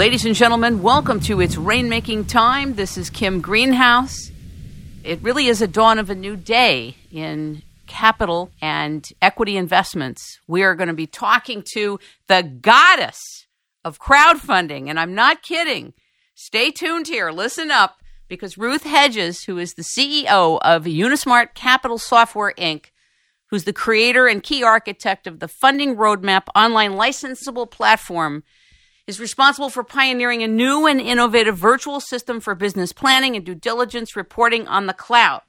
Ladies and gentlemen, welcome to It's Rainmaking Time. This is Kim Greenhouse. It really is a dawn of a new day in capital and equity investments. We are going to be talking to the goddess of crowdfunding, and I'm not kidding. Stay tuned here, listen up, because Ruth Hedges, who is the CEO of Unismart Capital Software Inc., who's the creator and key architect of the Funding Roadmap online licensable platform, is responsible for pioneering a new and innovative virtual system for business planning and due diligence reporting on the cloud.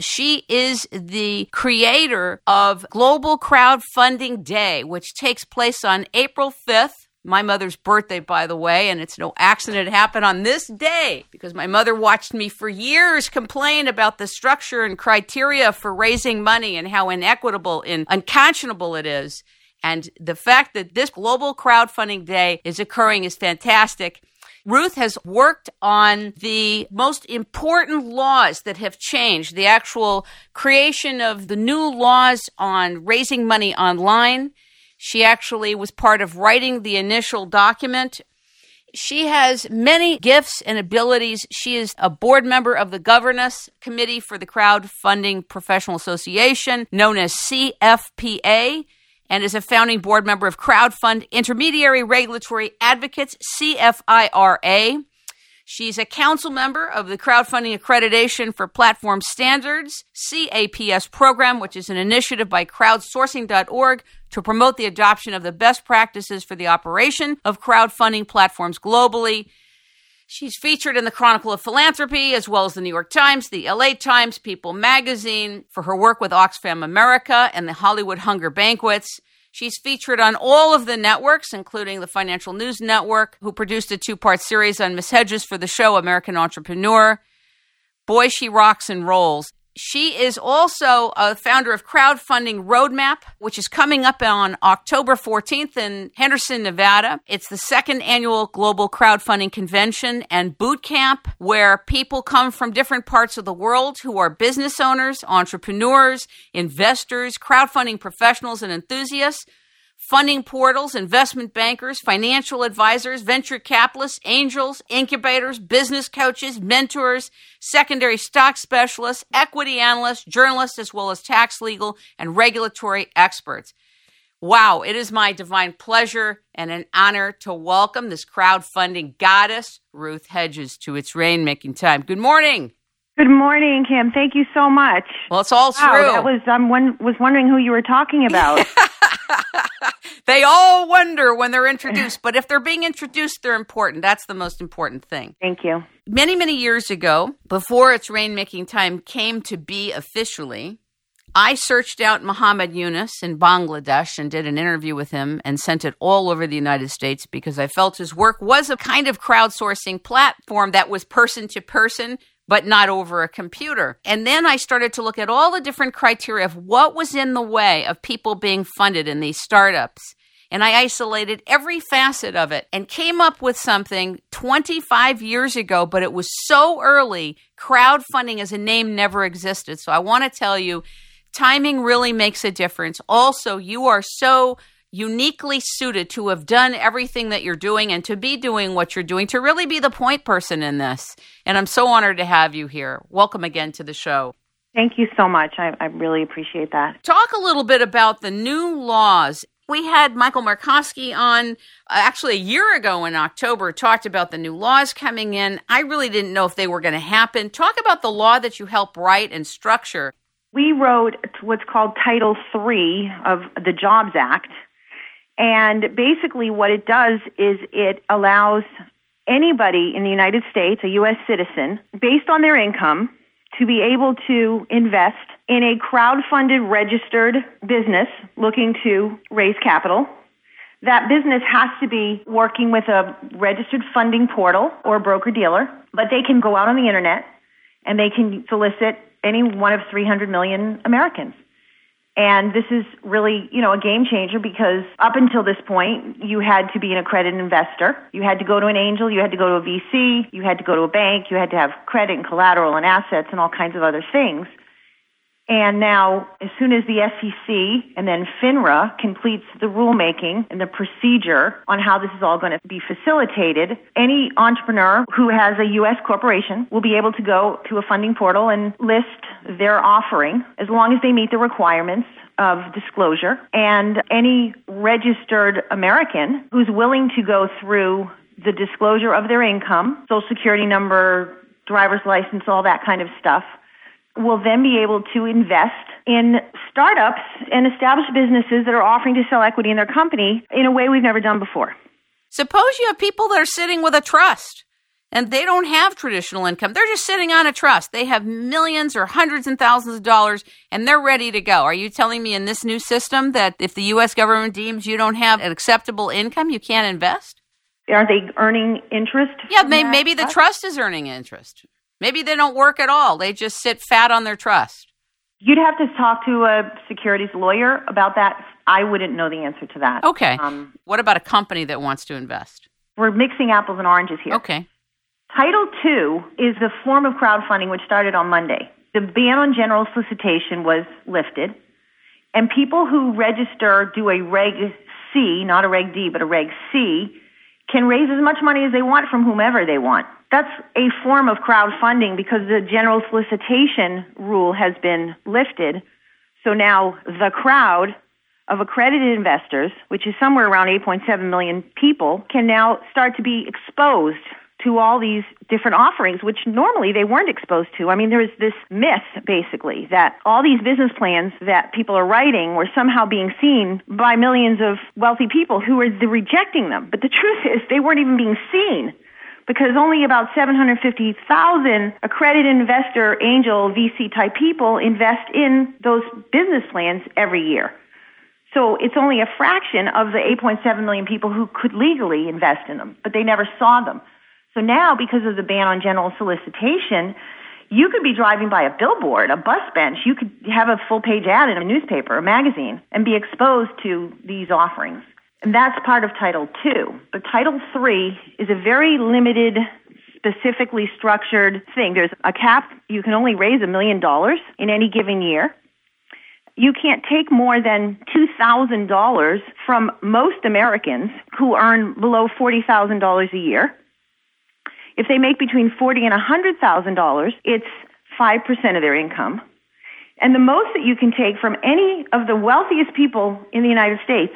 She is the creator of Global Crowdfunding Day, which takes place on April 5th my mother's birthday, by the way, and it's no accident it happened on this day because my mother watched me for years complain about the structure and criteria for raising money and how inequitable and unconscionable it is. And the fact that this global crowdfunding day is occurring is fantastic. Ruth has worked on the most important laws that have changed, the actual creation of the new laws on raising money online she actually was part of writing the initial document. She has many gifts and abilities. She is a board member of the governance committee for the Crowdfunding Professional Association, known as CFPA, and is a founding board member of Crowdfund Intermediary Regulatory Advocates, CFIRA. She's a council member of the Crowdfunding Accreditation for Platform Standards, CAPS program, which is an initiative by crowdsourcing.org to promote the adoption of the best practices for the operation of crowdfunding platforms globally. She's featured in the Chronicle of Philanthropy, as well as the New York Times, the LA Times, People magazine, for her work with Oxfam America and the Hollywood Hunger Banquets. She's featured on all of the networks, including the Financial News Network, who produced a two part series on Miss Hedges for the show American Entrepreneur. Boy, she rocks and rolls. She is also a founder of Crowdfunding Roadmap, which is coming up on October 14th in Henderson, Nevada. It's the second annual Global Crowdfunding Convention and Boot Camp, where people come from different parts of the world who are business owners, entrepreneurs, investors, crowdfunding professionals, and enthusiasts funding portals, investment bankers, financial advisors, venture capitalists, angels, incubators, business coaches, mentors, secondary stock specialists, equity analysts, journalists, as well as tax, legal, and regulatory experts. Wow, it is my divine pleasure and an honor to welcome this crowdfunding goddess, Ruth Hedges, to its rainmaking time. Good morning. Good morning, Kim. Thank you so much. Well, it's all wow, true. That was I um, one, was wondering who you were talking about. they all wonder when they're introduced, but if they're being introduced, they're important. That's the most important thing. Thank you. Many, many years ago, before its rainmaking time came to be officially, I searched out Muhammad Yunus in Bangladesh and did an interview with him and sent it all over the United States because I felt his work was a kind of crowdsourcing platform that was person to person but not over a computer. And then I started to look at all the different criteria of what was in the way of people being funded in these startups. And I isolated every facet of it and came up with something 25 years ago, but it was so early. Crowdfunding as a name never existed. So I want to tell you, timing really makes a difference. Also, you are so uniquely suited to have done everything that you're doing and to be doing what you're doing, to really be the point person in this. And I'm so honored to have you here. Welcome again to the show. Thank you so much. I, I really appreciate that. Talk a little bit about the new laws. We had Michael Markowski on uh, actually a year ago in October, talked about the new laws coming in. I really didn't know if they were going to happen. Talk about the law that you helped write and structure. We wrote what's called Title III of the Jobs Act, and basically, what it does is it allows anybody in the United States, a U.S. citizen, based on their income, to be able to invest in a crowd-funded registered business looking to raise capital. That business has to be working with a registered funding portal or broker dealer, but they can go out on the internet and they can solicit any one of 300 million Americans. And this is really, you know, a game changer because up until this point, you had to be an accredited investor. You had to go to an angel, you had to go to a VC, you had to go to a bank, you had to have credit and collateral and assets and all kinds of other things. And now, as soon as the SEC and then FINRA completes the rulemaking and the procedure on how this is all going to be facilitated, any entrepreneur who has a U.S. corporation will be able to go to a funding portal and list their offering as long as they meet the requirements of disclosure. And any registered American who's willing to go through the disclosure of their income, social security number, driver's license, all that kind of stuff, will then be able to invest in startups and established businesses that are offering to sell equity in their company in a way we've never done before. Suppose you have people that are sitting with a trust and they don't have traditional income. They're just sitting on a trust. They have millions or hundreds and thousands of dollars and they're ready to go. Are you telling me in this new system that if the U.S. government deems you don't have an acceptable income, you can't invest? Are they earning interest? Yeah, may, maybe the trust is earning interest. Maybe they don't work at all. They just sit fat on their trust. You'd have to talk to a securities lawyer about that. I wouldn't know the answer to that. Okay. Um, what about a company that wants to invest? We're mixing apples and oranges here. Okay. Title II is the form of crowdfunding which started on Monday. The ban on general solicitation was lifted, and people who register do a Reg C, not a Reg D, but a Reg C, can raise as much money as they want from whomever they want. That's a form of crowdfunding because the general solicitation rule has been lifted. So now the crowd of accredited investors, which is somewhere around 8.7 million people, can now start to be exposed to all these different offerings, which normally they weren't exposed to. I mean, there was this myth, basically, that all these business plans that people are writing were somehow being seen by millions of wealthy people who were rejecting them. But the truth is, they weren't even being seen because only about 750,000 accredited investor, angel, VC type people invest in those business plans every year. So it's only a fraction of the 8.7 million people who could legally invest in them, but they never saw them. So now, because of the ban on general solicitation, you could be driving by a billboard, a bus bench. You could have a full page ad in a newspaper, a magazine, and be exposed to these offerings. And that's part of Title II. But Title III is a very limited, specifically structured thing. There's a cap. You can only raise a million dollars in any given year. You can't take more than $2,000 from most Americans who earn below $40,000 a year. If they make between forty and a hundred thousand dollars, it's five percent of their income. And the most that you can take from any of the wealthiest people in the United States,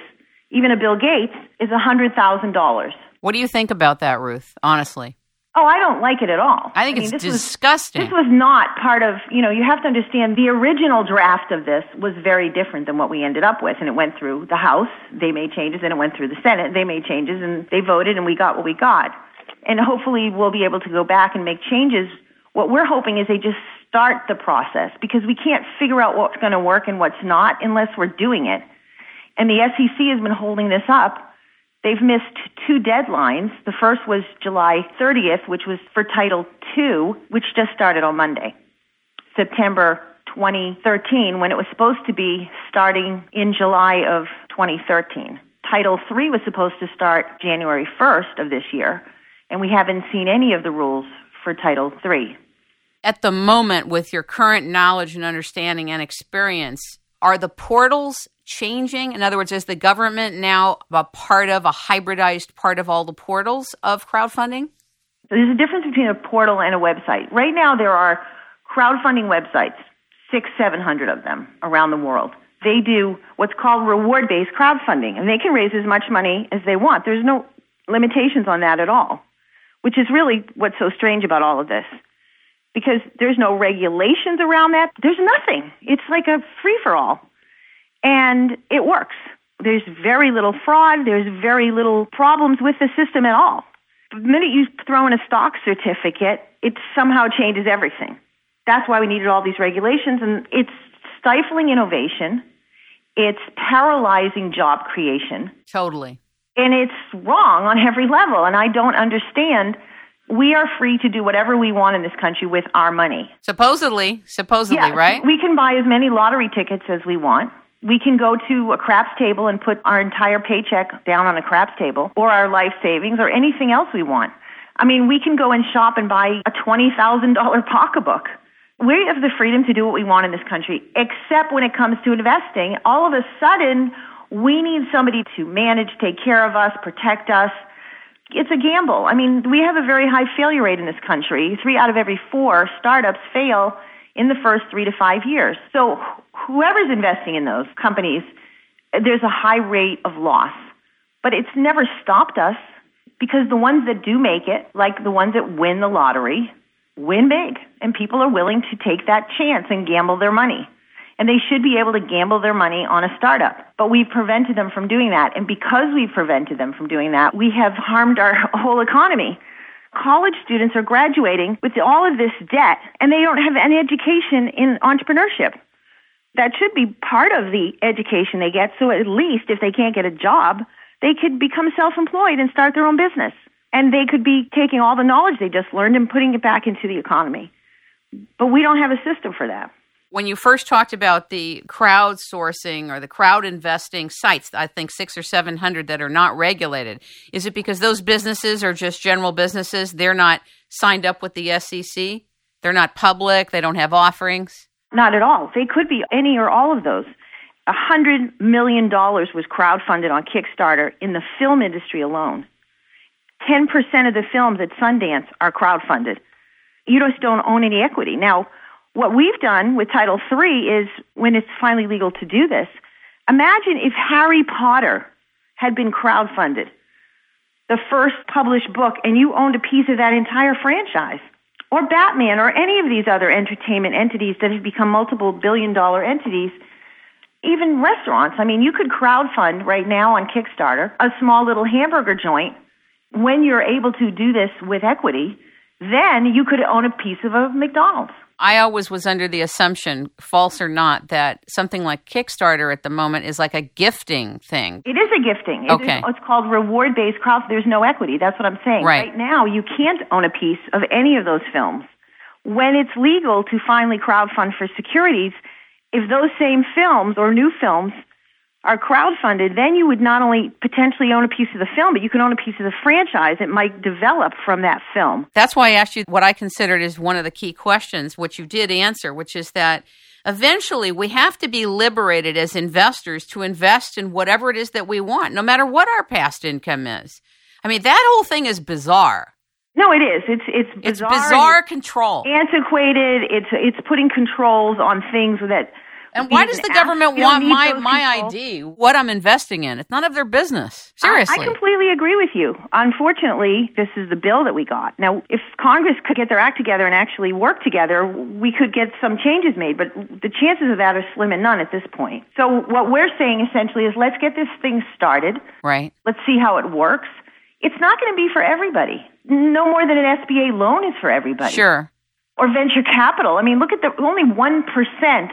even a Bill Gates, is a hundred thousand dollars. What do you think about that, Ruth? Honestly. Oh, I don't like it at all. I think I mean, it's disgusting. Was, this was not part of, you know, you have to understand the original draft of this was very different than what we ended up with. And it went through the House, they made changes, and it went through the Senate, they made changes, and they voted, and we got what we got and hopefully we'll be able to go back and make changes. What we're hoping is they just start the process because we can't figure out what's going to work and what's not unless we're doing it. And the SEC has been holding this up. They've missed two deadlines. The first was July 30th, which was for Title II, which just started on Monday, September 2013, when it was supposed to be starting in July of 2013. Title III was supposed to start January 1st of this year and we haven't seen any of the rules for Title III. At the moment, with your current knowledge and understanding and experience, are the portals changing? In other words, is the government now a part of, a hybridized part of all the portals of crowdfunding? There's a difference between a portal and a website. Right now, there are crowdfunding websites, six, seven hundred of them around the world. They do what's called reward based crowdfunding, and they can raise as much money as they want. There's no limitations on that at all which is really what's so strange about all of this. Because there's no regulations around that. There's nothing. It's like a free for all. And it works. There's very little fraud. There's very little problems with the system at all. The minute you throw in a stock certificate, it somehow changes everything. That's why we needed all these regulations, and it's stifling innovation. It's paralyzing job creation. Totally and it's wrong on every level. And I don't understand. We are free to do whatever we want in this country with our money. Supposedly, supposedly, yeah, right? We can buy as many lottery tickets as we want. We can go to a craps table and put our entire paycheck down on a craps table or our life savings or anything else we want. I mean, we can go and shop and buy a $20,000 pocketbook we have the freedom to do what we want in this country, except when it comes to investing. All of a sudden, we need somebody to manage, take care of us, protect us. It's a gamble. I mean, we have a very high failure rate in this country. Three out of every four startups fail in the first three to five years. So whoever's investing in those companies, there's a high rate of loss. But it's never stopped us because the ones that do make it, like the ones that win the lottery, win big. And people are willing to take that chance and gamble their money. And they should be able to gamble their money on a startup. But we've prevented them from doing that. And because we've prevented them from doing that, we have harmed our whole economy. College students are graduating with all of this debt and they don't have any education in entrepreneurship. That should be part of the education they get. So at least if they can't get a job, they could become self-employed and start their own business. And they could be taking all the knowledge they just learned and putting it back into the economy. But we don't have a system for that. When you first talked about the crowdsourcing or the crowd investing sites, I think six or 700 that are not regulated, is it because those businesses are just general businesses? They're not signed up with the SEC? They're not public? They don't have offerings? Not at all. They could be any or all of those. A hundred million dollars was crowdfunded on Kickstarter in the film industry alone. 10% of the films at Sundance are crowdfunded. You just don't own any equity. Now, what we've done with Title III is when it's finally legal to do this, imagine if Harry Potter had been crowdfunded, the first published book, and you owned a piece of that entire franchise. Or Batman, or any of these other entertainment entities that have become multiple billion dollar entities even restaurants. I mean, you could crowdfund right now on Kickstarter a small little hamburger joint. When you're able to do this with equity, then you could own a piece of a McDonald's. I always was under the assumption, false or not, that something like Kickstarter at the moment is like a gifting thing. It is a gifting. It okay. Is, it's called reward based crowd. There's no equity. That's what I'm saying. Right. right now, you can't own a piece of any of those films. When it's legal to finally crowdfund for securities, if those same films or new films are crowdfunded, then you would not only potentially own a piece of the film, but you can own a piece of the franchise that might develop from that film. That's why I asked you what I considered is one of the key questions, which you did answer, which is that eventually we have to be liberated as investors to invest in whatever it is that we want, no matter what our past income is. I mean, that whole thing is bizarre. No, it is. It's it's bizarre. It's bizarre control. Antiquated. It's it's putting controls on things that and why does the government want my my ID? What I'm investing in? It's none of their business. Seriously. I, I, completely agree with you. Unfortunately, this is the bill that we got. Now, if Congress could get their act together and actually work together, we could get some changes made. But the chances of that are slim and none at this point. So what we're saying essentially is, let's get this thing started. Right. Let's see how it works. It's not going to be for everybody. No more than an SBA loan is for everybody. Sure. Or venture capital. I mean, look at the only one percent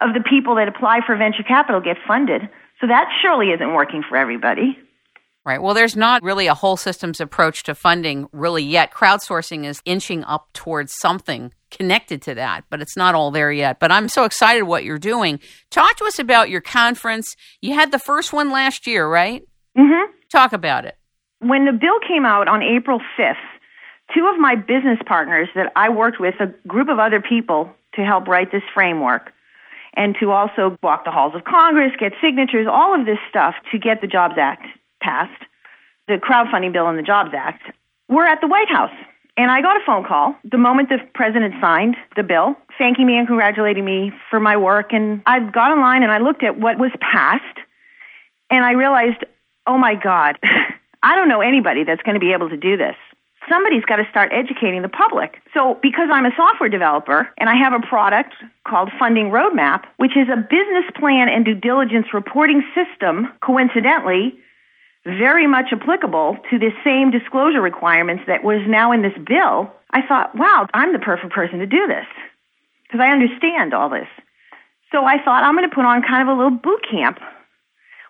of the people that apply for venture capital get funded. So that surely isn't working for everybody. Right. Well, there's not really a whole systems approach to funding really yet. Crowdsourcing is inching up towards something connected to that, but it's not all there yet. But I'm so excited what you're doing. Talk to us about your conference. You had the first one last year, right? Mm-hmm. Talk about it. When the bill came out on April 5th, two of my business partners that I worked with, a group of other people to help write this framework, and to also walk the halls of Congress, get signatures, all of this stuff to get the Jobs Act passed, the crowdfunding bill and the Jobs Act. We're at the White House. And I got a phone call the moment the president signed the bill, thanking me and congratulating me for my work. And I got online and I looked at what was passed, and I realized, oh my God, I don't know anybody that's going to be able to do this somebody's got to start educating the public. So, because I'm a software developer and I have a product called Funding Roadmap, which is a business plan and due diligence reporting system, coincidentally, very much applicable to the same disclosure requirements that was now in this bill, I thought, wow, I'm the perfect person to do this because I understand all this. So I thought I'm going to put on kind of a little boot camp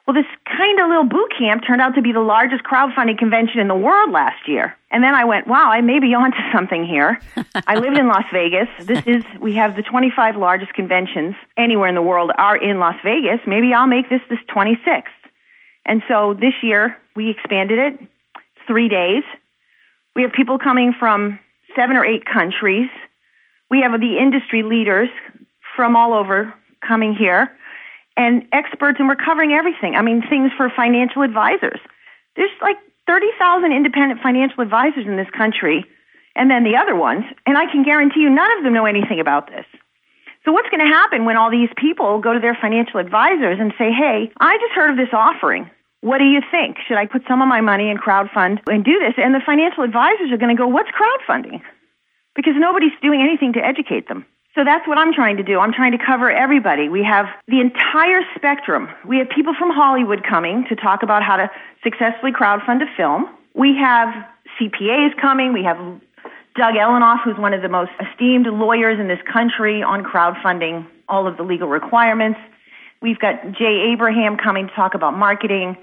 well, this kind of little boot camp turned out to be the largest crowdfunding convention in the world last year. And then I went, wow, I may be onto something here. I lived in Las Vegas. This is, we have the 25 largest conventions anywhere in the world are in Las Vegas. Maybe I'll make this this 26th. And so this year we expanded it three days. We have people coming from seven or eight countries. We have the industry leaders from all over coming here and experts, and we're covering everything. I mean, things for financial advisors. There's like 30,000 independent financial advisors in this country, and then the other ones, and I can guarantee you none of them know anything about this. So what's going to happen when all these people go to their financial advisors and say, hey, I just heard of this offering. What do you think? Should I put some of my money in crowdfund and do this? And the financial advisors are going to go, what's crowdfunding? Because nobody's doing anything to educate them. So that's what I'm trying to do. I'm trying to cover everybody. We have the entire spectrum. We have people from Hollywood coming to talk about how to successfully crowdfund a film. We have CPAs coming. We have Doug Ellenoff, who's one of the most esteemed lawyers in this country on crowdfunding all of the legal requirements. We've got Jay Abraham coming to talk about marketing.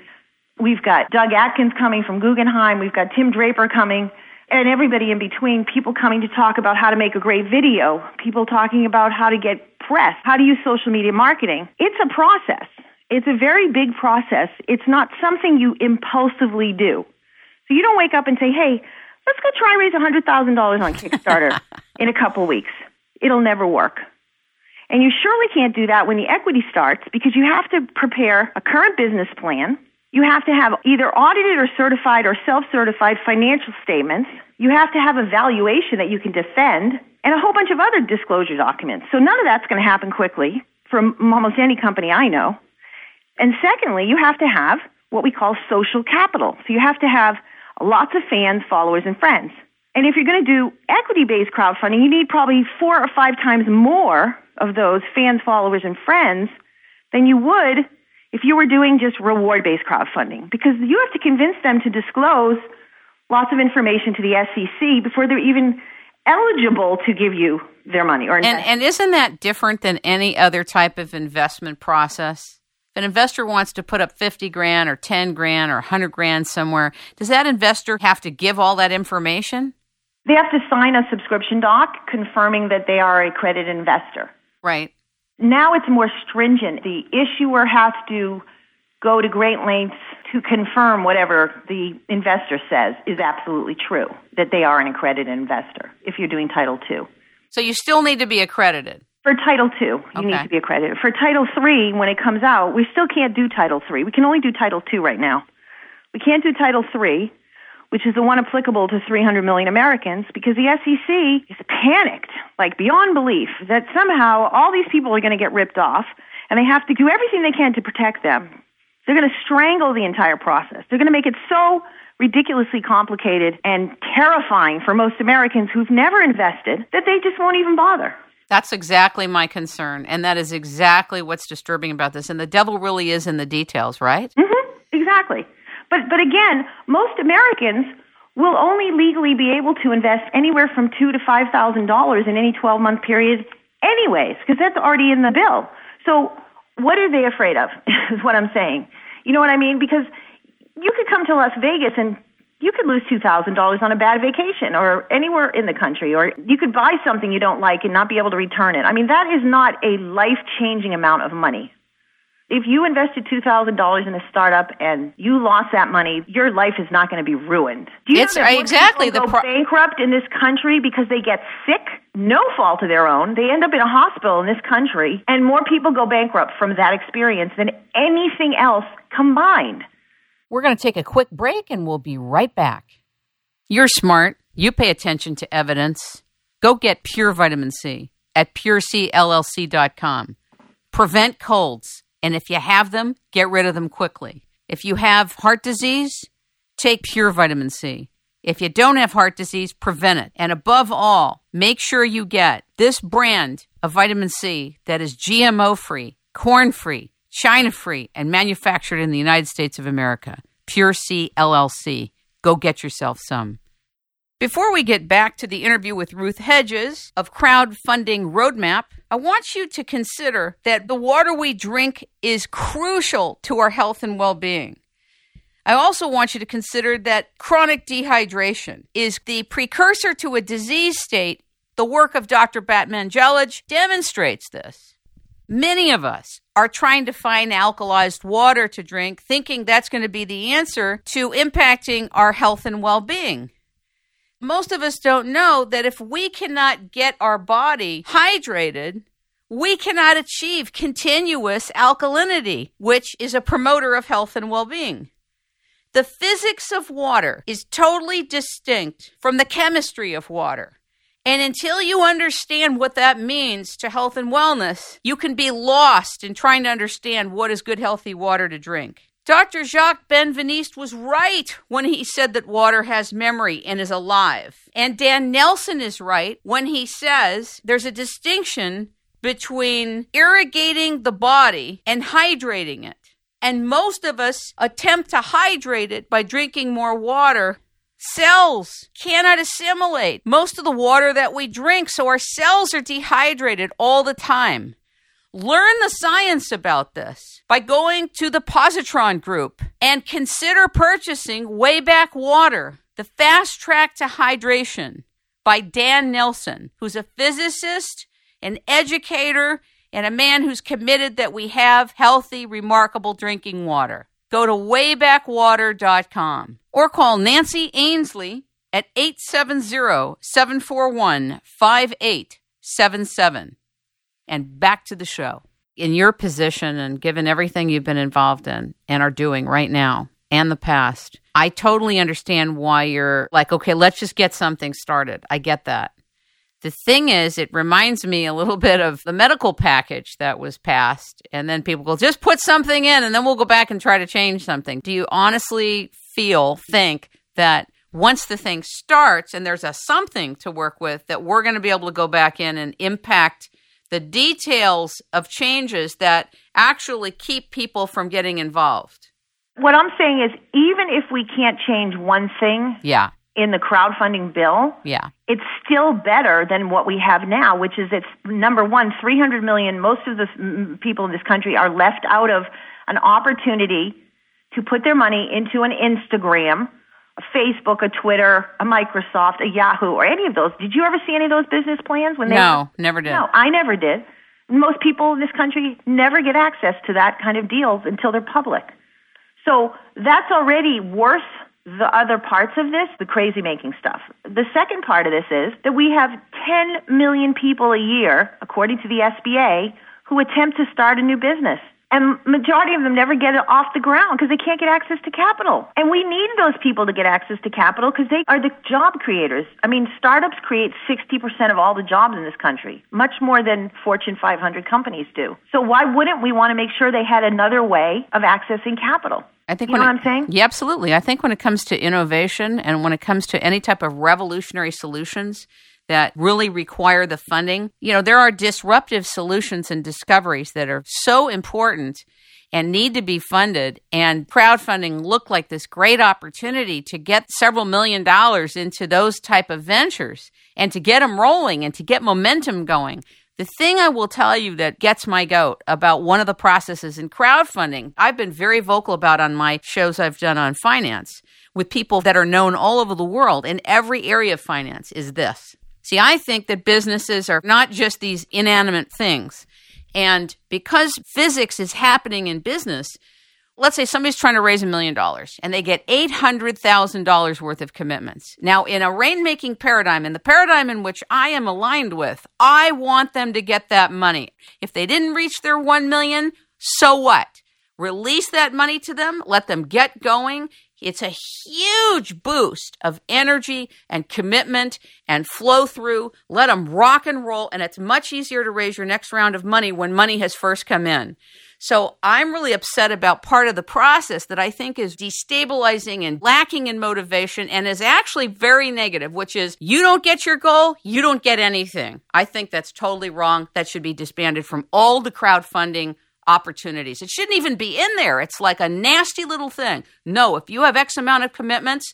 We've got Doug Atkins coming from Guggenheim. We've got Tim Draper coming and everybody in between, people coming to talk about how to make a great video, people talking about how to get press, how to use social media marketing. It's a process. It's a very big process. It's not something you impulsively do. So you don't wake up and say, hey, let's go try raise $100,000 on Kickstarter in a couple weeks. It'll never work. And you surely can't do that when the equity starts because you have to prepare a current business plan you have to have either audited or certified or self-certified financial statements. You have to have a valuation that you can defend and a whole bunch of other disclosure documents. So none of that's going to happen quickly from almost any company I know. And secondly, you have to have what we call social capital. So you have to have lots of fans, followers, and friends. And if you're going to do equity-based crowdfunding, you need probably four or five times more of those fans, followers, and friends than you would if you were doing just reward based crowdfunding because you have to convince them to disclose lots of information to the SEC before they're even eligible to give you their money or and, and isn't that different than any other type of investment process? If an investor wants to put up 50 grand or 10 grand or 100 grand somewhere does that investor have to give all that information? They have to sign a subscription doc confirming that they are a credit investor. Right now it's more stringent. The issuer has to go to great lengths to confirm whatever the investor says is absolutely true, that they are an accredited investor if you're doing Title II. So you still need to be accredited. For Title II, you okay. need to be accredited. For Title III, when it comes out, we still can't do Title III. We can only do Title II right now. We can't do Title III which is the one applicable to 300 million Americans, because the SEC is panicked, like beyond belief, that somehow all these people are going to get ripped off, and they have to do everything they can to protect them. They're going to strangle the entire process. They're going to make it so ridiculously complicated and terrifying for most Americans who've never invested that they just won't even bother. That's exactly my concern. And that is exactly what's disturbing about this. And the devil really is in the details, right? Mm-hmm. Exactly. But, but again, most Americans will only legally be able to invest anywhere from two to five thousand dollars in any twelve month period, anyways, because that's already in the bill. So, what are they afraid of? Is what I'm saying. You know what I mean? Because you could come to Las Vegas and you could lose two thousand dollars on a bad vacation, or anywhere in the country, or you could buy something you don't like and not be able to return it. I mean, that is not a life changing amount of money. If you invested $2,000 in a startup and you lost that money, your life is not going to be ruined. Do you it's know that exactly the go pro- bankrupt in this country because they get sick, no fault of their own. They end up in a hospital in this country, and more people go bankrupt from that experience than anything else combined. We're going to take a quick break and we'll be right back. You're smart. You pay attention to evidence. Go get pure vitamin C at purecllc.com. Prevent colds and if you have them, get rid of them quickly. If you have heart disease, take pure vitamin C. If you don't have heart disease, prevent it. And above all, make sure you get this brand of vitamin C that is GMO free, corn free, China free, and manufactured in the United States of America. Pure C LLC. Go get yourself some. Before we get back to the interview with Ruth Hedges of Crowdfunding Roadmap, I want you to consider that the water we drink is crucial to our health and well being. I also want you to consider that chronic dehydration is the precursor to a disease state. The work of Dr. Batmanghelidj demonstrates this. Many of us are trying to find alkalized water to drink, thinking that's going to be the answer to impacting our health and well being. Most of us don't know that if we cannot get our body hydrated, we cannot achieve continuous alkalinity, which is a promoter of health and well being. The physics of water is totally distinct from the chemistry of water. And until you understand what that means to health and wellness, you can be lost in trying to understand what is good, healthy water to drink. Dr. Jacques Benveniste was right when he said that water has memory and is alive. And Dan Nelson is right when he says there's a distinction between irrigating the body and hydrating it. And most of us attempt to hydrate it by drinking more water. Cells cannot assimilate most of the water that we drink, so our cells are dehydrated all the time. Learn the science about this by going to the Positron Group and consider purchasing Wayback Water, the fast track to hydration by Dan Nelson, who's a physicist an educator, and a man who's committed that we have healthy, remarkable drinking water. Go to waybackwater.com or call Nancy Ainsley at 870 741 5877. And back to the show. In your position and given everything you've been involved in and are doing right now and the past, I totally understand why you're like, okay, let's just get something started. I get that. The thing is, it reminds me a little bit of the medical package that was passed. And then people go, just put something in and then we'll go back and try to change something. Do you honestly feel, think that once the thing starts and there's a something to work with, that we're going to be able to go back in and impact the details of changes that actually keep people from getting involved? What I'm saying is, even if we can't change one thing, yeah in the crowdfunding bill, yeah, it's still better than what we have now, which is it's number one, 300 million. Most of the mm, mm, people in this country are left out of an opportunity to put their money into an Instagram, a Facebook, a Twitter, a Microsoft, a Yahoo, or any of those. Did you ever see any of those business plans when they? No, were, never did. No, I never did. Most people in this country never get access to that kind of deals until they're public. So that's already worth the other parts of this, the crazy making stuff. The second part of this is that we have 10 million people a year, according to the SBA, who attempt to start a new business. And majority of them never get it off the ground because they can't get access to capital. And we need those people to get access to capital because they are the job creators. I mean, startups create 60% of all the jobs in this country, much more than Fortune 500 companies do. So why wouldn't we want to make sure they had another way of accessing capital? I think you know what I'm saying? Yeah, absolutely. I think when it comes to innovation and when it comes to any type of revolutionary solutions that really require the funding, you know, there are disruptive solutions and discoveries that are so important and need to be funded. And crowdfunding looked like this great opportunity to get several million dollars into those type of ventures and to get them rolling and to get momentum going. The thing I will tell you that gets my goat about one of the processes in crowdfunding, I've been very vocal about on my shows I've done on finance with people that are known all over the world in every area of finance is this. See, I think that businesses are not just these inanimate things. And because physics is happening in business, let's say somebody's trying to raise a million dollars and they get $800,000 worth of commitments. Now, in a rainmaking paradigm, in the paradigm in which I am aligned with, I want them to get that money. If they didn't reach their 1 million, so what? Release that money to them, let them get going. It's a huge boost of energy and commitment and flow through. Let them rock and roll, and it's much easier to raise your next round of money when money has first come in. So I'm really upset about part of the process that I think is destabilizing and lacking in motivation and is actually very negative, which is you don't get your goal, you don't get anything. I think that's totally wrong. That should be disbanded from all the crowdfunding opportunities. It shouldn't even be in there. It's like a nasty little thing. No, if you have X amount of commitments,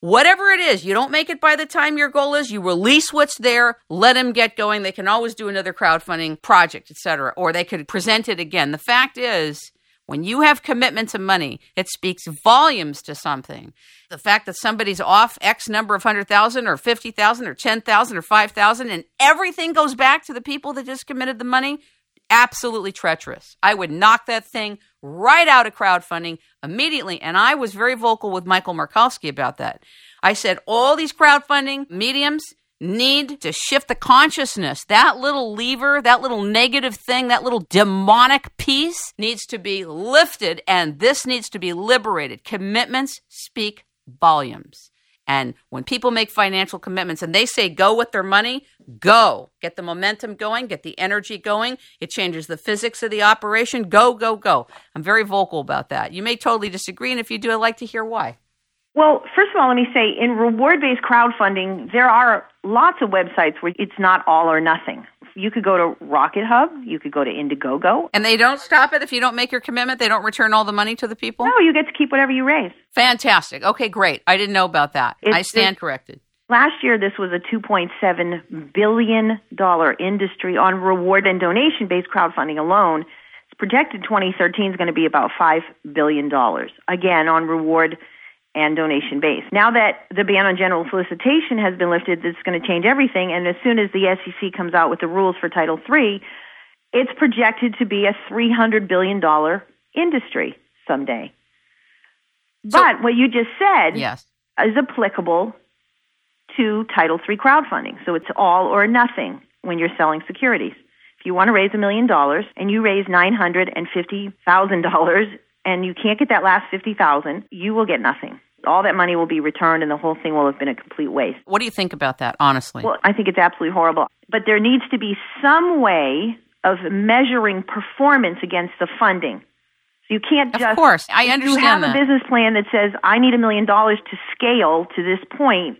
whatever it is, you don't make it by the time your goal is, you release what's there, let them get going. They can always do another crowdfunding project, etc., or they could present it again. The fact is, when you have commitments of money, it speaks volumes to something. The fact that somebody's off X number of hundred thousand or fifty thousand or ten thousand or five thousand, and everything goes back to the people that just committed the money, absolutely treacherous. I would knock that thing right out of crowdfunding immediately. And I was very vocal with Michael Markowski about that. I said all these crowdfunding mediums need to shift the consciousness. That little lever, that little negative thing, that little demonic piece needs to be lifted and this needs to be liberated. Commitments speak volumes. And when people make financial commitments and they say go with their money, go. Get the momentum going, get the energy going. It changes the physics of the operation. Go, go, go. I'm very vocal about that. You may totally disagree, and if you do, I'd like to hear why. Well, first of all, let me say in reward based crowdfunding, there are lots of websites where it's not all or nothing. You could go to RocketHub, you could go to Indiegogo. And they don't stop it if you don't make your commitment? They don't return all the money to the people? No, you get to keep whatever you raise. Fantastic. Okay, great. I didn't know about that. It's, I stand corrected. Last year, this was a $2.7 billion industry on reward and donation based crowdfunding alone. It's projected 2013 is going to be about $5 billion. Again, on reward and donation based. Now that the ban on general solicitation has been lifted, this is going to change everything. And as soon as the SEC comes out with the rules for Title III, it's projected to be a $300 billion industry someday. So, but what you just said yes. is applicable to Title III crowdfunding. So it's all or nothing when you're selling securities. If you want to raise a million dollars and you raise $950,000 and you can't get that last 50,000, you will get nothing. All that money will be returned and the whole thing will have been a complete waste. What do you think about that, honestly? Well, I think it's absolutely horrible. But there needs to be some way of measuring performance against the funding. So you can't just. Of course, I understand. You have that. a business plan that says, I need a million dollars to scale to this point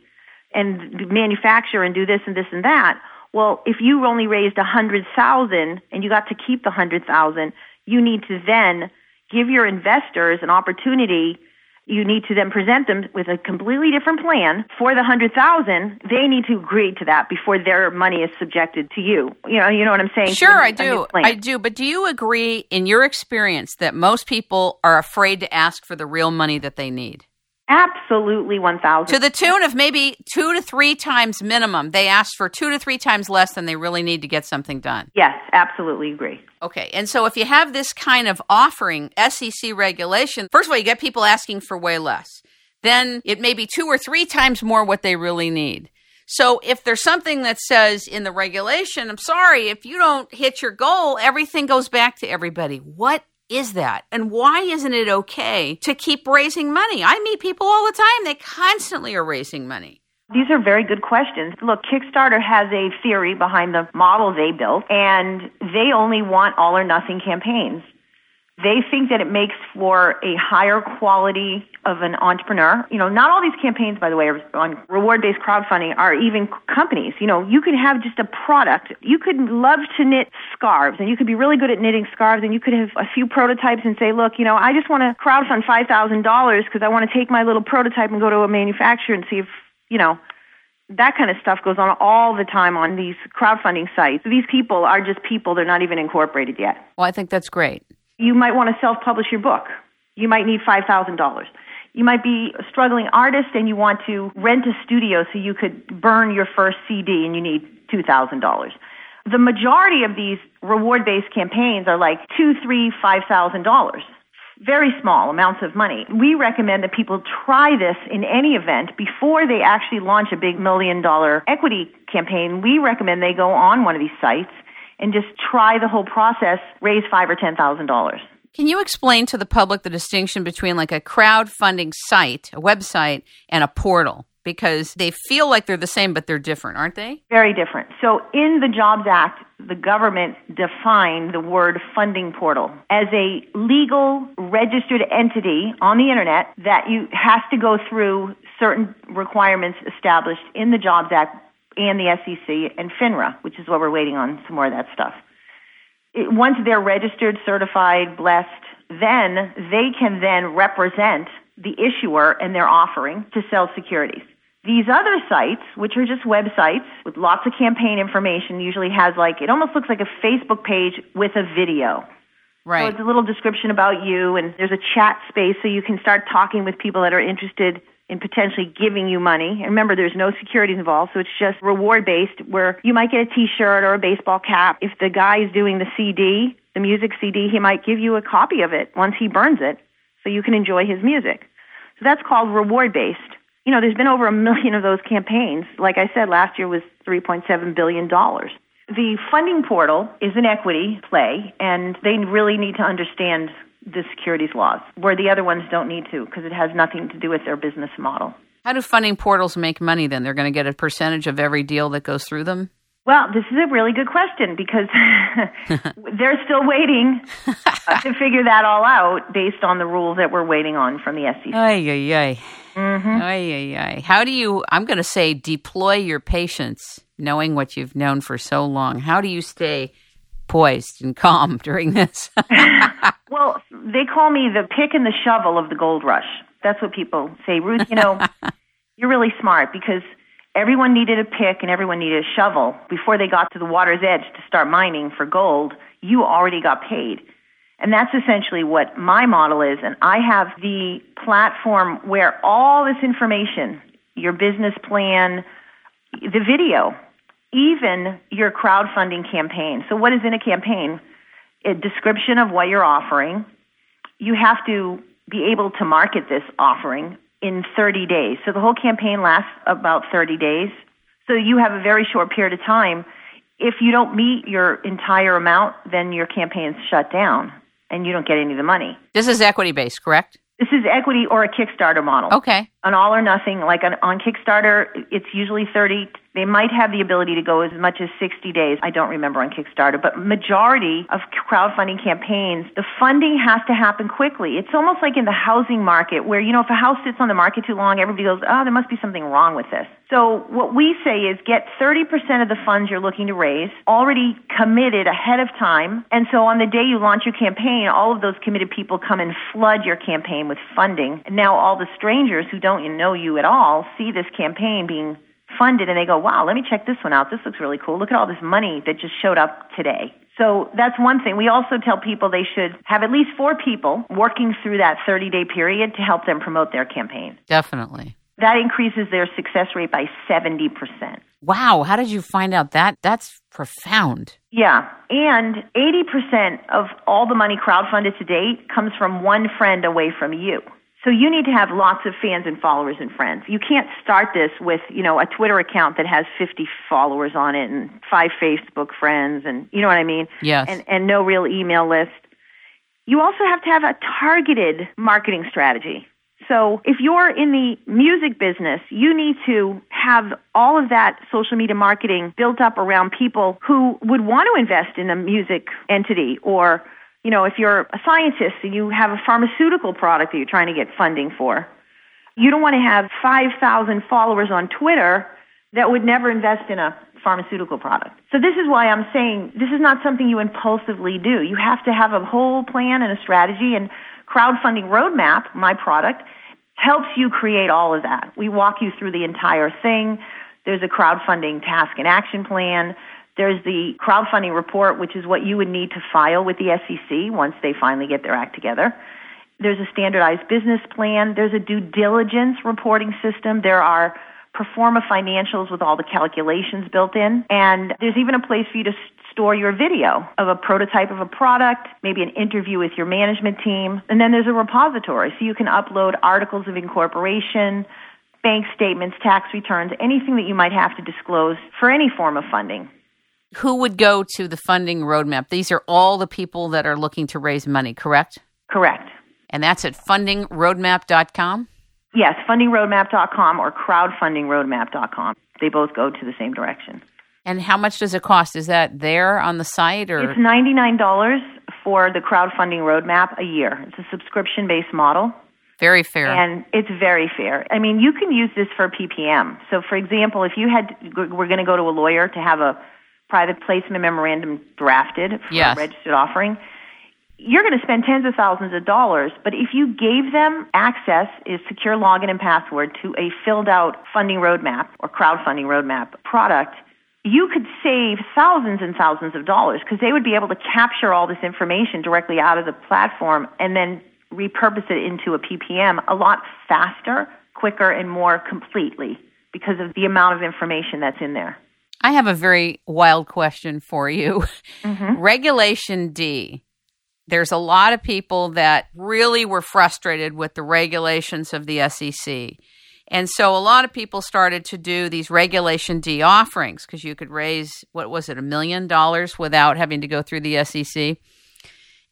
and manufacture and do this and this and that. Well, if you only raised a hundred thousand and you got to keep the hundred thousand, you need to then give your investors an opportunity you need to then present them with a completely different plan for the hundred thousand. They need to agree to that before their money is subjected to you. You know, you know what I'm saying? Sure, I do. I do. But do you agree, in your experience, that most people are afraid to ask for the real money that they need? Absolutely, 1,000. To the tune of maybe two to three times minimum. They ask for two to three times less than they really need to get something done. Yes, absolutely agree. Okay. And so if you have this kind of offering, SEC regulation, first of all, you get people asking for way less. Then it may be two or three times more what they really need. So if there's something that says in the regulation, I'm sorry, if you don't hit your goal, everything goes back to everybody. What is that? And why isn't it okay to keep raising money? I meet people all the time. They constantly are raising money. These are very good questions. Look, Kickstarter has a theory behind the model they built, and they only want all or nothing campaigns. They think that it makes for a higher quality of an entrepreneur. You know, not all these campaigns, by the way, on reward-based crowdfunding are even companies. You know, you could have just a product. You could love to knit scarves, and you could be really good at knitting scarves, and you could have a few prototypes and say, look, you know, I just want to crowdfund five thousand dollars because I want to take my little prototype and go to a manufacturer and see if, you know, that kind of stuff goes on all the time on these crowdfunding sites. These people are just people; they're not even incorporated yet. Well, I think that's great. You might want to self publish your book. You might need $5,000. You might be a struggling artist and you want to rent a studio so you could burn your first CD and you need $2,000. The majority of these reward based campaigns are like two, three, five thousand dollars. Very small amounts of money. We recommend that people try this in any event before they actually launch a big million dollar equity campaign. We recommend they go on one of these sites and just try the whole process, raise five or ten thousand dollars. Can you explain to the public the distinction between like a crowdfunding site, a website, and a portal? Because they feel like they're the same, but they're different, aren't they? Very different. So, in the Jobs Act, the government defined the word funding portal as a legal registered entity on the internet that you has to go through certain requirements established in the Jobs Act and the SEC and FINRA, which is what we're waiting on some more of that stuff. It, once they're registered, certified, blessed, then they can then represent the issuer and their offering to sell securities. These other sites, which are just websites with lots of campaign information, usually has like, it almost looks like a Facebook page with a video. Right. So it's a little description about you, and there's a chat space so you can start talking with people that are interested in potentially giving you money. And remember, there's no securities involved, so it's just reward based where you might get a t-shirt or a baseball cap. If the guy is doing the CD, the music CD, he might give you a copy of it once he burns it so you can enjoy his music. So that's called reward based. you know, there's been over a million of those campaigns. Like I said, last year was $3.7 billion. The funding portal is an equity play, and they really need to understand the securities laws, where the other ones don't need to because it has nothing to do with their business model. How do funding portals make money then? They're going to get a percentage of every deal that goes through them? Well, this is a really good question because they're still waiting to figure that all out based on the rules that we're waiting on from the SEC. Ay, ay, ay. Mm-hmm. Ay, ay, ay. How do you, I'm going to say, deploy your patience knowing what you've known for so long? How do you stay poised and calm during this? well, they call me the pick and the shovel of the gold rush. That's what people say. Ruth, you know, you're really smart because everyone needed a pick and everyone needed a shovel before they got to the water's edge to start mining for gold. You already got paid. And that's essentially what my model is. And I have the platform where all this information, your business plan, the video, even your crowdfunding campaign. So, what is in a campaign? A description of what you're offering. You have to be able to market this offering in 30 days. So, the whole campaign lasts about 30 days. So, you have a very short period of time. If you don't meet your entire amount, then your campaign's shut down and you don't get any of the money. This is equity based, correct? This is equity or a Kickstarter model. Okay. An all or nothing, like on, on Kickstarter, it's usually 30 they might have the ability to go as much as 60 days. I don't remember on Kickstarter, but majority of crowdfunding campaigns, the funding has to happen quickly. It's almost like in the housing market where, you know, if a house sits on the market too long, everybody goes, oh, there must be something wrong with this. So what we say is get 30% of the funds you're looking to raise already committed ahead of time. And so on the day you launch your campaign, all of those committed people come and flood your campaign with funding. And now all the strangers who don't know you at all see this campaign being funded and they go, wow, let me check this one out. This looks really cool. Look at all this money that just showed up today. So that's one thing. We also tell people they should have at least four people working through that 30 day period to help them promote their campaign. Definitely. That increases their success rate by 70%. Wow. How did you find out that? That's profound. Yeah. And 80% of all the money crowdfunded to date comes from one friend away from you. So you need to have lots of fans and followers and friends. You can't start this with, you know, a Twitter account that has 50 followers on it and five Facebook friends and you know what I mean? Yes. And and no real email list. You also have to have a targeted marketing strategy. So if you're in the music business, you need to have all of that social media marketing built up around people who would want to invest in a music entity or you know, if you're a scientist and you have a pharmaceutical product that you're trying to get funding for, you don't want to have 5,000 followers on Twitter that would never invest in a pharmaceutical product. So this is why I'm saying this is not something you impulsively do. You have to have a whole plan and a strategy and crowdfunding roadmap, my product, helps you create all of that. We walk you through the entire thing. There's a crowdfunding task and action plan. There's the crowdfunding report, which is what you would need to file with the SEC once they finally get their act together. There's a standardized business plan. There's a due diligence reporting system. There are pro forma financials with all the calculations built in. And there's even a place for you to store your video of a prototype of a product, maybe an interview with your management team. And then there's a repository so you can upload articles of incorporation, bank statements, tax returns, anything that you might have to disclose for any form of funding who would go to the funding roadmap? These are all the people that are looking to raise money, correct? Correct. And that's at fundingroadmap.com? Yes, fundingroadmap.com or crowdfundingroadmap.com. They both go to the same direction. And how much does it cost? Is that there on the site or It's $99 for the crowdfunding roadmap a year. It's a subscription-based model. Very fair. And it's very fair. I mean, you can use this for PPM. So for example, if you had we're going to go to a lawyer to have a private placement memorandum drafted for yes. a registered offering, you're going to spend tens of thousands of dollars. But if you gave them access, is secure login and password to a filled out funding roadmap or crowdfunding roadmap product, you could save thousands and thousands of dollars because they would be able to capture all this information directly out of the platform and then repurpose it into a PPM a lot faster, quicker, and more completely because of the amount of information that's in there. I have a very wild question for you. Mm-hmm. Regulation D. There's a lot of people that really were frustrated with the regulations of the SEC. And so a lot of people started to do these Regulation D offerings because you could raise, what was it, a million dollars without having to go through the SEC.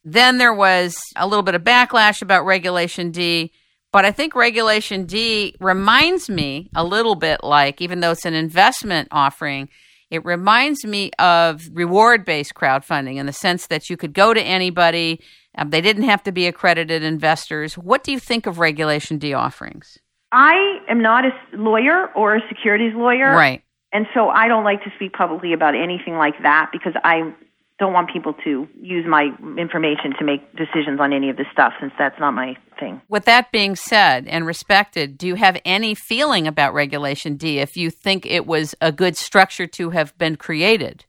Then there was a little bit of backlash about Regulation D. But I think Regulation D reminds me a little bit like, even though it's an investment offering, it reminds me of reward based crowdfunding in the sense that you could go to anybody, um, they didn't have to be accredited investors. What do you think of Regulation D offerings? I am not a lawyer or a securities lawyer. Right. And so I don't like to speak publicly about anything like that because I don't want people to use my information to make decisions on any of this stuff since that's not my thing. With that being said and respected, do you have any feeling about Regulation D if you think it was a good structure to have been created?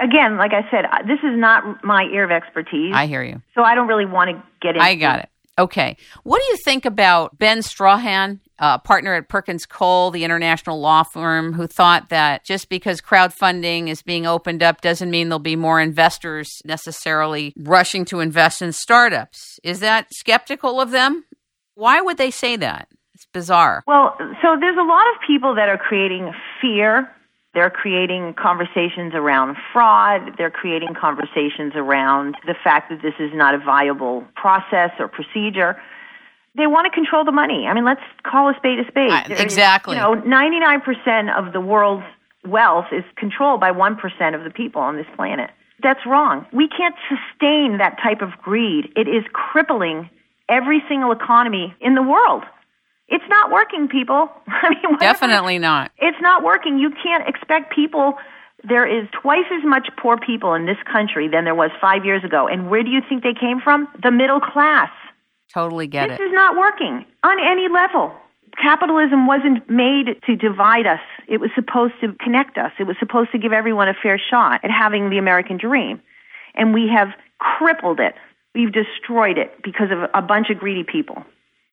Again, like I said, this is not my area of expertise. I hear you. So I don't really want to get into I got it. Okay. What do you think about Ben Strahan, uh, partner at Perkins Coie, the international law firm, who thought that just because crowdfunding is being opened up doesn't mean there'll be more investors necessarily rushing to invest in startups? Is that skeptical of them? Why would they say that? It's bizarre. Well, so there's a lot of people that are creating fear they're creating conversations around fraud. They're creating conversations around the fact that this is not a viable process or procedure. They want to control the money. I mean, let's call a spade a spade. Uh, exactly. You know, 99% of the world's wealth is controlled by 1% of the people on this planet. That's wrong. We can't sustain that type of greed. It is crippling every single economy in the world. It's not working, people. I mean, definitely not. It's not working. You can't expect people. There is twice as much poor people in this country than there was five years ago. And where do you think they came from? The middle class. Totally get this it. This is not working on any level. Capitalism wasn't made to divide us. It was supposed to connect us. It was supposed to give everyone a fair shot at having the American dream. And we have crippled it. We've destroyed it because of a bunch of greedy people.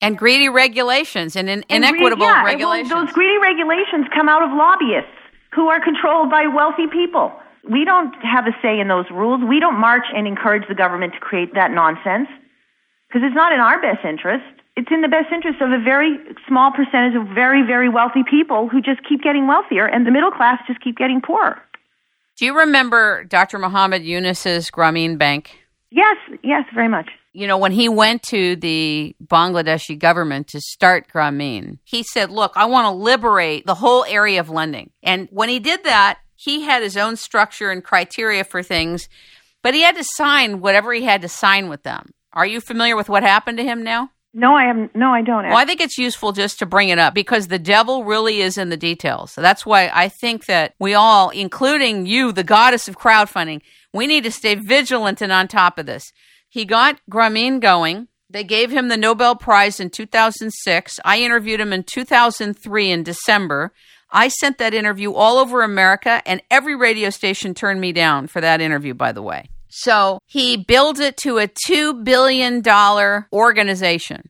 And greedy regulations and, in, and inequitable yeah, regulations. Well, those greedy regulations come out of lobbyists who are controlled by wealthy people. We don't have a say in those rules. We don't march and encourage the government to create that nonsense because it's not in our best interest. It's in the best interest of a very small percentage of very, very wealthy people who just keep getting wealthier and the middle class just keep getting poorer. Do you remember Dr. Muhammad Yunus's Grameen Bank? Yes, yes, very much you know, when he went to the Bangladeshi government to start Grameen, he said, Look, I want to liberate the whole area of lending. And when he did that, he had his own structure and criteria for things, but he had to sign whatever he had to sign with them. Are you familiar with what happened to him now? No, I am. No, I don't. Well, I think it's useful just to bring it up because the devil really is in the details. So that's why I think that we all, including you, the goddess of crowdfunding, we need to stay vigilant and on top of this. He got Grameen going. They gave him the Nobel Prize in 2006. I interviewed him in 2003 in December. I sent that interview all over America, and every radio station turned me down for that interview, by the way. So he builds it to a $2 billion organization.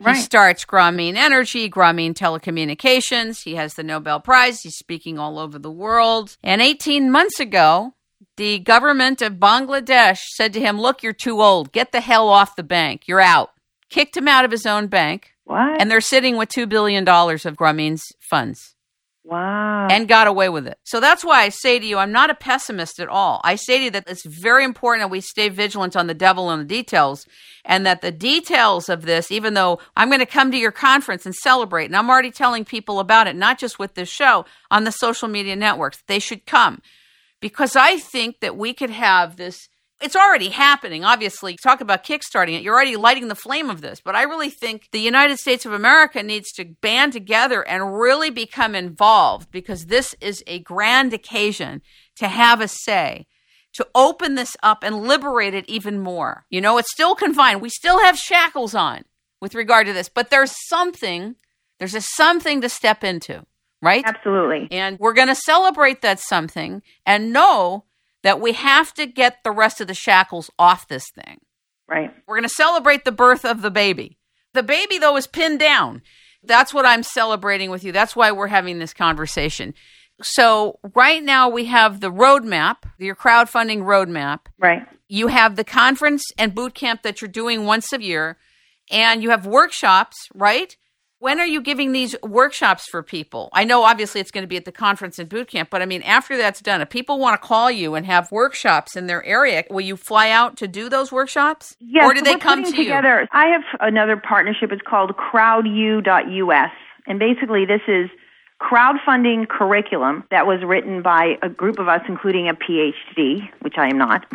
Right. He starts Grameen Energy, Grameen Telecommunications. He has the Nobel Prize. He's speaking all over the world. And 18 months ago, the government of Bangladesh said to him, Look, you're too old. Get the hell off the bank. You're out. Kicked him out of his own bank. What? And they're sitting with $2 billion of Grameen's funds. Wow. And got away with it. So that's why I say to you, I'm not a pessimist at all. I say to you that it's very important that we stay vigilant on the devil and the details, and that the details of this, even though I'm going to come to your conference and celebrate, and I'm already telling people about it, not just with this show, on the social media networks, they should come because I think that we could have this. It's already happening, obviously. Talk about kickstarting it. You're already lighting the flame of this. But I really think the United States of America needs to band together and really become involved because this is a grand occasion to have a say, to open this up and liberate it even more. You know, it's still confined. We still have shackles on with regard to this, but there's something, there's a something to step into right? Absolutely. And we're going to celebrate that something and know that we have to get the rest of the shackles off this thing. Right. We're going to celebrate the birth of the baby. The baby, though, is pinned down. That's what I'm celebrating with you. That's why we're having this conversation. So, right now, we have the roadmap, your crowdfunding roadmap. Right. You have the conference and boot camp that you're doing once a year, and you have workshops, right? When are you giving these workshops for people? I know obviously it's going to be at the conference and boot camp, but I mean, after that's done, if people want to call you and have workshops in their area, will you fly out to do those workshops? Yes, or do they come to together, you? I have another partnership. It's called CrowdU.us. And basically, this is crowdfunding curriculum that was written by a group of us, including a PhD, which I am not.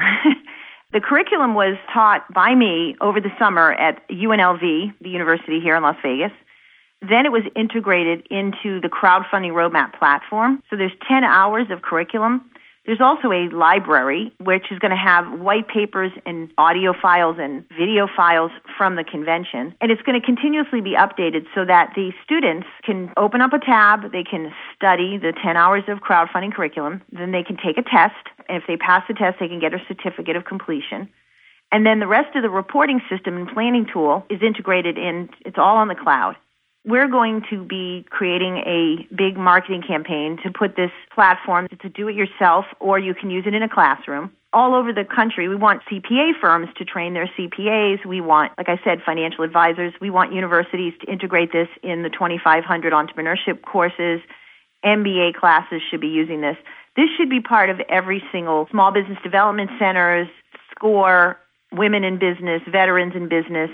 the curriculum was taught by me over the summer at UNLV, the university here in Las Vegas. Then it was integrated into the crowdfunding roadmap platform. So there's 10 hours of curriculum. There's also a library which is going to have white papers and audio files and video files from the convention. And it's going to continuously be updated so that the students can open up a tab, they can study the 10 hours of crowdfunding curriculum, then they can take a test. And if they pass the test, they can get a certificate of completion. And then the rest of the reporting system and planning tool is integrated in, it's all on the cloud. We're going to be creating a big marketing campaign to put this platform to do it yourself or you can use it in a classroom all over the country. We want CPA firms to train their CPAs. We want, like I said, financial advisors. We want universities to integrate this in the 2,500 entrepreneurship courses. MBA classes should be using this. This should be part of every single small business development centers, SCORE, women in business, veterans in business,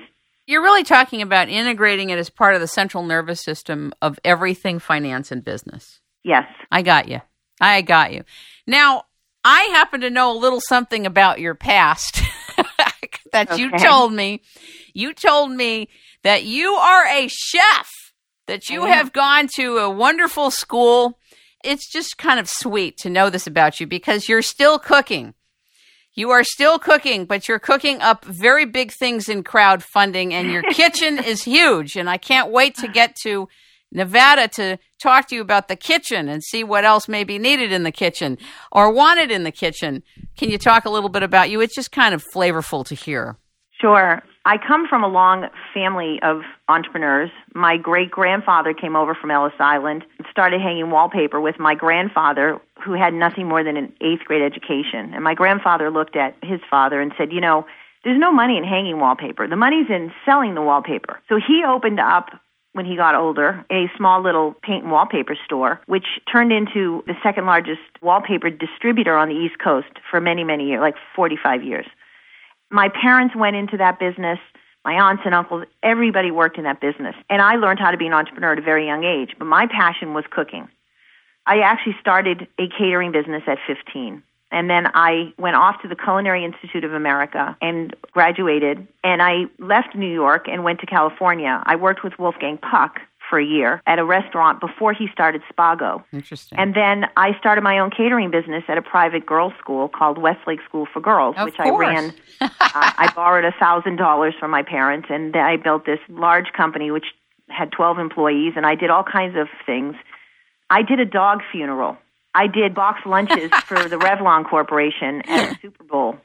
you're really talking about integrating it as part of the central nervous system of everything finance and business. Yes. I got you. I got you. Now, I happen to know a little something about your past that okay. you told me. You told me that you are a chef, that you have gone to a wonderful school. It's just kind of sweet to know this about you because you're still cooking. You are still cooking, but you're cooking up very big things in crowdfunding, and your kitchen is huge. And I can't wait to get to Nevada to talk to you about the kitchen and see what else may be needed in the kitchen or wanted in the kitchen. Can you talk a little bit about you? It's just kind of flavorful to hear. Sure. I come from a long family of entrepreneurs. My great grandfather came over from Ellis Island and started hanging wallpaper with my grandfather, who had nothing more than an eighth grade education. And my grandfather looked at his father and said, You know, there's no money in hanging wallpaper. The money's in selling the wallpaper. So he opened up when he got older, a small little paint and wallpaper store, which turned into the second largest wallpaper distributor on the East Coast for many, many years, like 45 years. My parents went into that business. My aunts and uncles, everybody worked in that business. And I learned how to be an entrepreneur at a very young age. But my passion was cooking. I actually started a catering business at 15. And then I went off to the Culinary Institute of America and graduated. And I left New York and went to California. I worked with Wolfgang Puck for a year at a restaurant before he started Spago. Interesting. And then I started my own catering business at a private girls' school called Westlake School for Girls, of which course. I ran. uh, I borrowed a thousand dollars from my parents, and I built this large company which had twelve employees, and I did all kinds of things. I did a dog funeral. I did box lunches for the Revlon Corporation at the Super Bowl.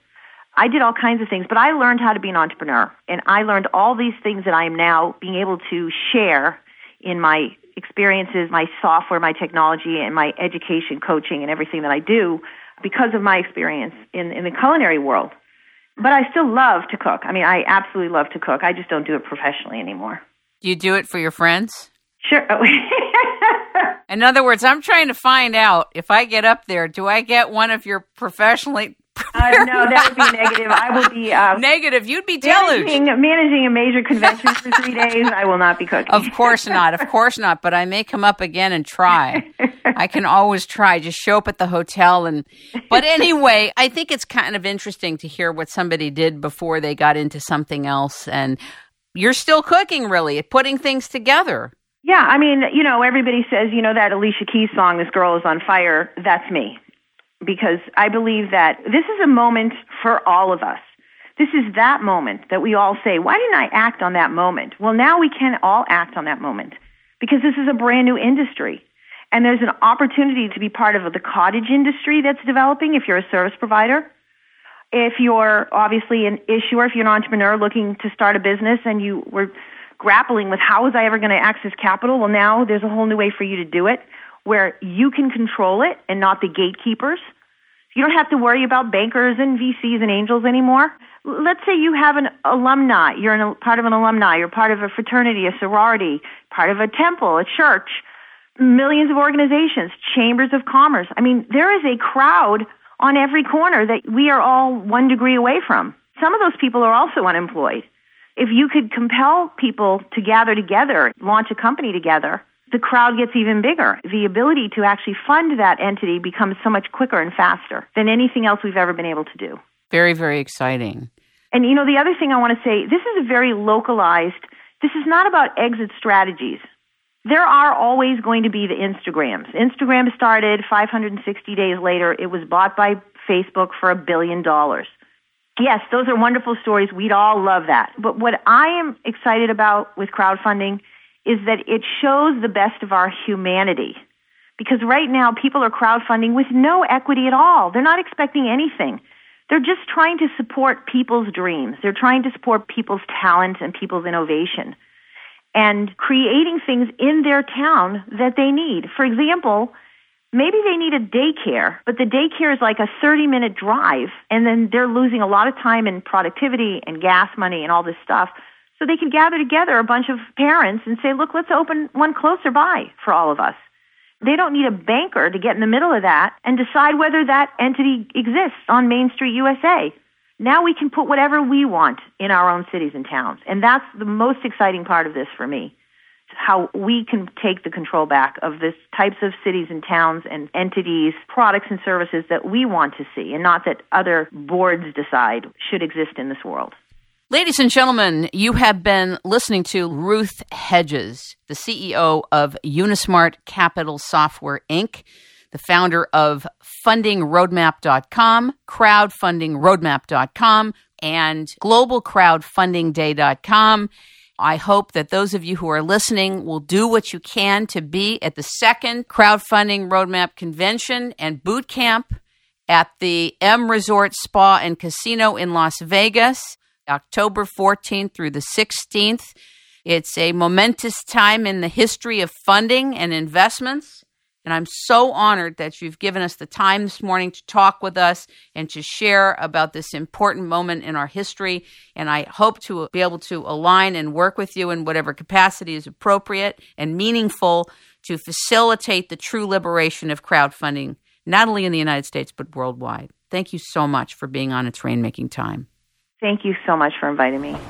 I did all kinds of things, but I learned how to be an entrepreneur. And I learned all these things that I am now being able to share in my experiences, my software, my technology, and my education, coaching, and everything that I do because of my experience in, in the culinary world. But I still love to cook. I mean, I absolutely love to cook. I just don't do it professionally anymore. Do you do it for your friends? Sure. Oh. in other words, I'm trying to find out if I get up there, do I get one of your professionally uh, no, that would be negative. I will be uh, negative. You'd be deluged. Managing, managing a major convention for three days. I will not be cooking. Of course not. Of course not. But I may come up again and try. I can always try. Just show up at the hotel and. But anyway, I think it's kind of interesting to hear what somebody did before they got into something else, and you're still cooking, really, putting things together. Yeah, I mean, you know, everybody says, you know, that Alicia Keys song, "This Girl Is on Fire." That's me because I believe that this is a moment for all of us. This is that moment that we all say, why didn't I act on that moment? Well, now we can all act on that moment because this is a brand new industry. And there's an opportunity to be part of the cottage industry that's developing if you're a service provider. If you're obviously an issuer, if you're an entrepreneur looking to start a business and you were grappling with how was I ever going to access capital, well, now there's a whole new way for you to do it where you can control it and not the gatekeepers. You don't have to worry about bankers and VCs and angels anymore. Let's say you have an alumni, you're a part of an alumni, you're part of a fraternity, a sorority, part of a temple, a church, millions of organizations, chambers of commerce. I mean, there is a crowd on every corner that we are all one degree away from. Some of those people are also unemployed. If you could compel people to gather together, launch a company together, the crowd gets even bigger. The ability to actually fund that entity becomes so much quicker and faster than anything else we've ever been able to do. Very, very exciting. And you know, the other thing I want to say, this is a very localized, this is not about exit strategies. There are always going to be the Instagrams. Instagram started 560 days later. It was bought by Facebook for a billion dollars. Yes, those are wonderful stories. We'd all love that. But what I am excited about with crowdfunding is that it shows the best of our humanity. Because right now, people are crowdfunding with no equity at all. They're not expecting anything. They're just trying to support people's dreams. They're trying to support people's talent and people's innovation and creating things in their town that they need. For example, maybe they need a daycare, but the daycare is like a 30 minute drive, and then they're losing a lot of time and productivity and gas money and all this stuff. So they can gather together a bunch of parents and say, look, let's open one closer by for all of us. They don't need a banker to get in the middle of that and decide whether that entity exists on Main Street USA. Now we can put whatever we want in our own cities and towns. And that's the most exciting part of this for me. How we can take the control back of this types of cities and towns and entities, products and services that we want to see and not that other boards decide should exist in this world. Ladies and gentlemen, you have been listening to Ruth Hedges, the CEO of Unismart Capital Software Inc., the founder of fundingroadmap.com, crowdfundingroadmap.com, and globalcrowdfundingday.com. I hope that those of you who are listening will do what you can to be at the second crowdfunding roadmap convention and boot camp at the M Resort Spa and Casino in Las Vegas. October 14th through the 16th. It's a momentous time in the history of funding and investments. And I'm so honored that you've given us the time this morning to talk with us and to share about this important moment in our history. And I hope to be able to align and work with you in whatever capacity is appropriate and meaningful to facilitate the true liberation of crowdfunding, not only in the United States, but worldwide. Thank you so much for being on It's Rainmaking Time. Thank you so much for inviting me.